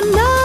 No.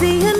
see you.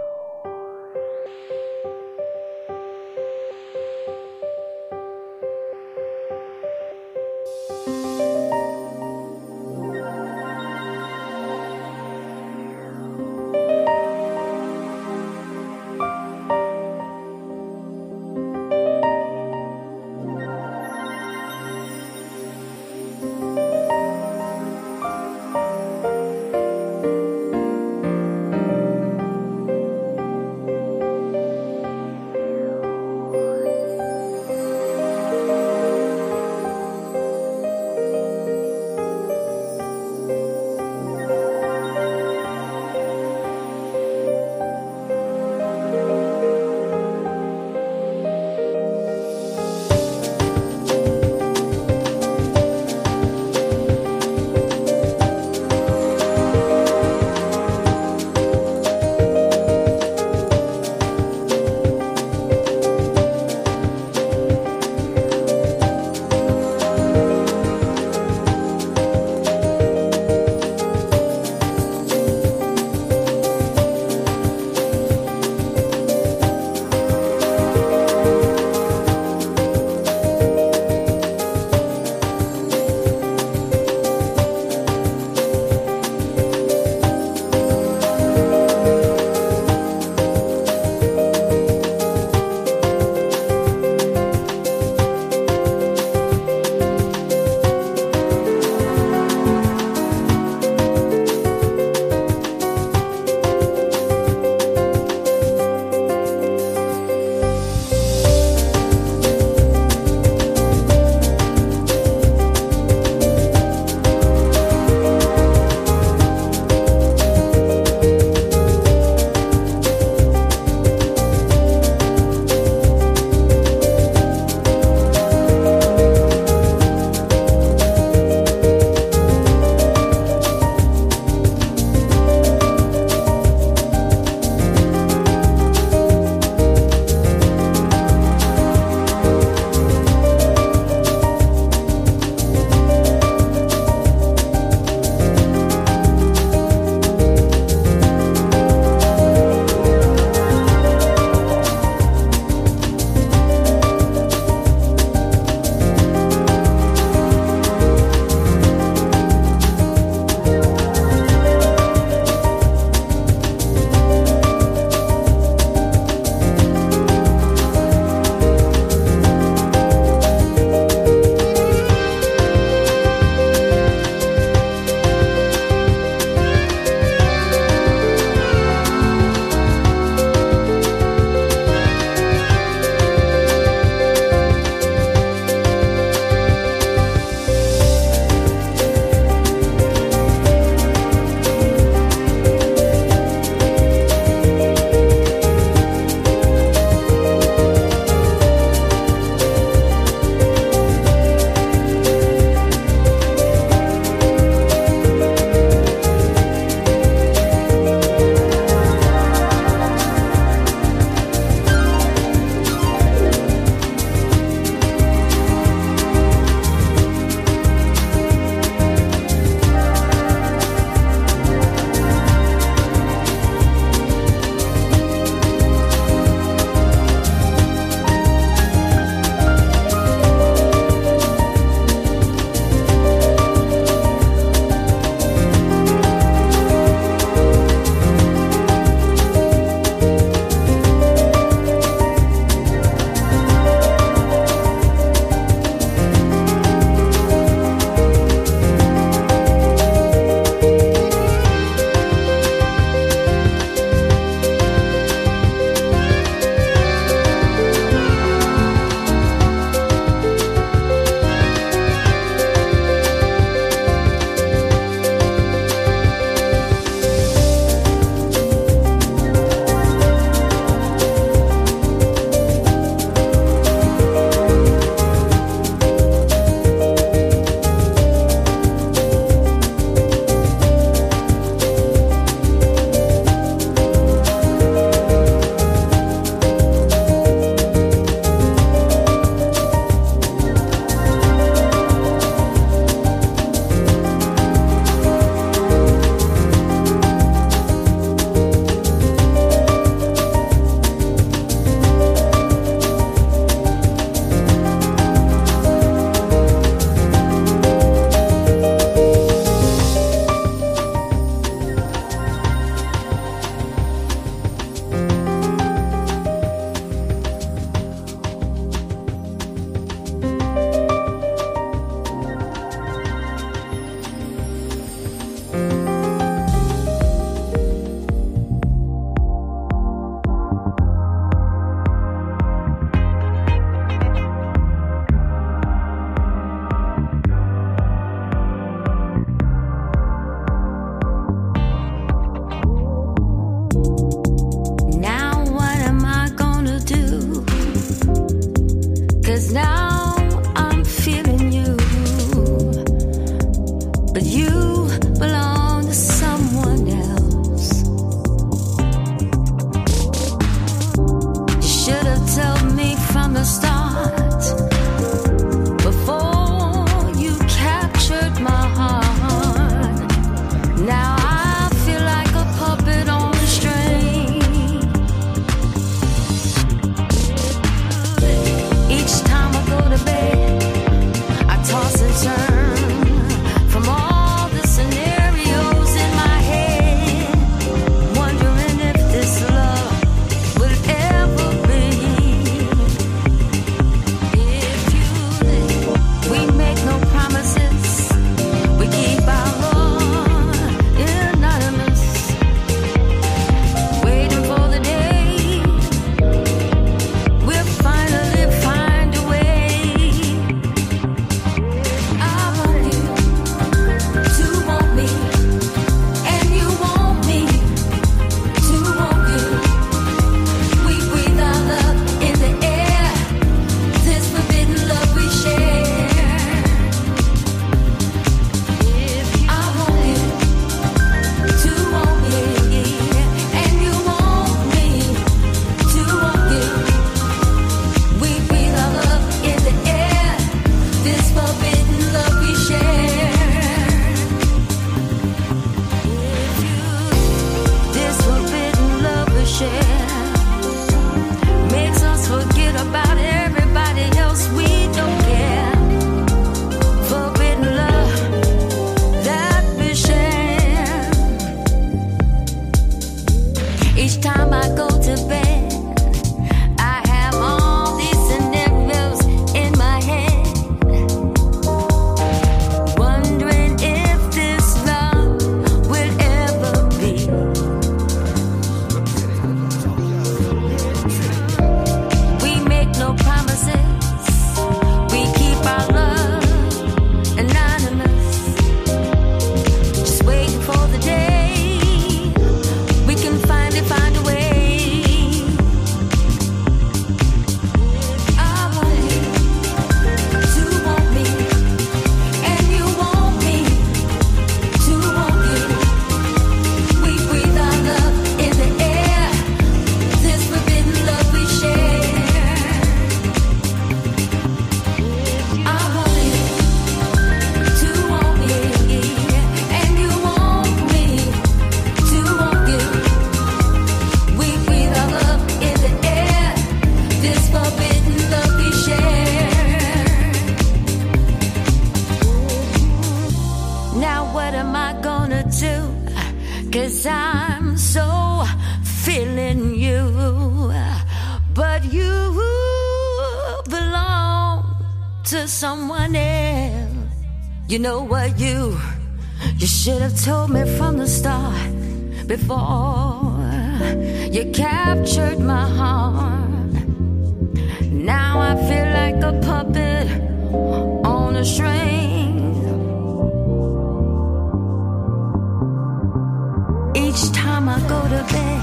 Each time I go to bed,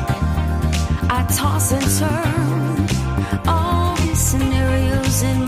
I toss and turn. All these scenarios in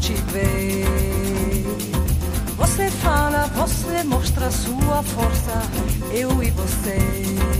te vê. Você fala, você mostra sua força, eu e você.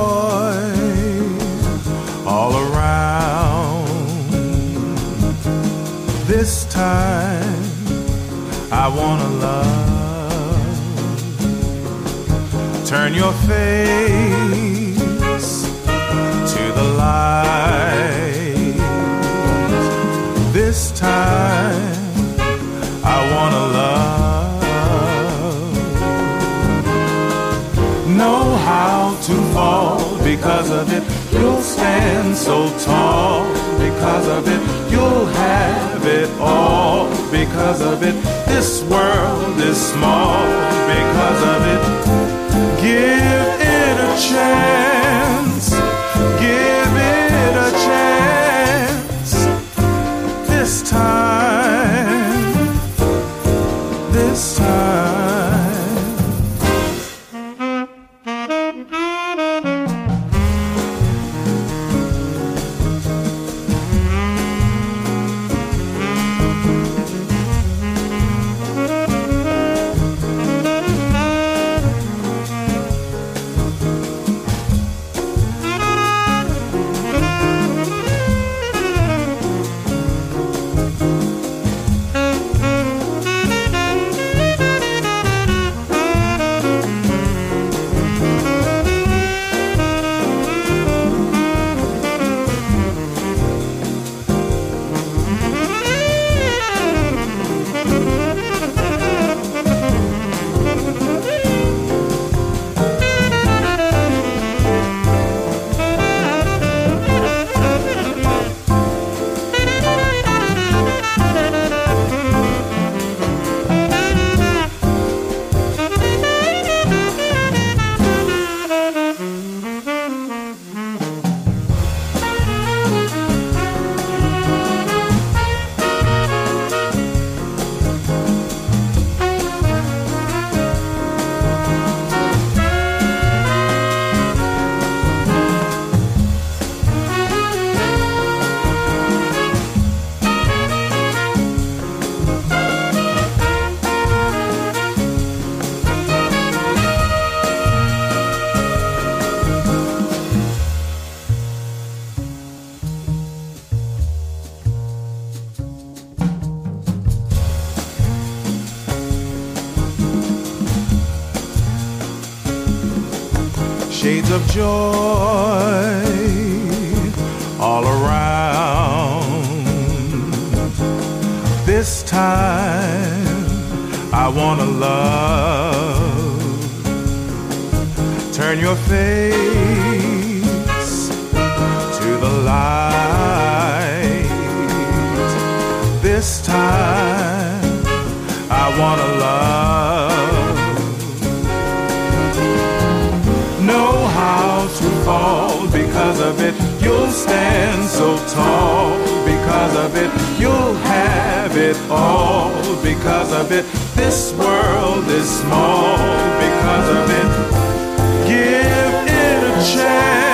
This time I wanna love. Turn your face to the light. This time I wanna love. Know how to fall because of it. You'll stand so tall because of it. You'll have it all because of it. This world is small because of it. Give it a chance. Give it a chance. This time. This time. Shades of joy all around. This time I wanna love. Turn your face to the light. This time I wanna love. Fall because of it. You'll stand so tall because of it. You'll have it all because of it. This world is small because of it. Give it a chance.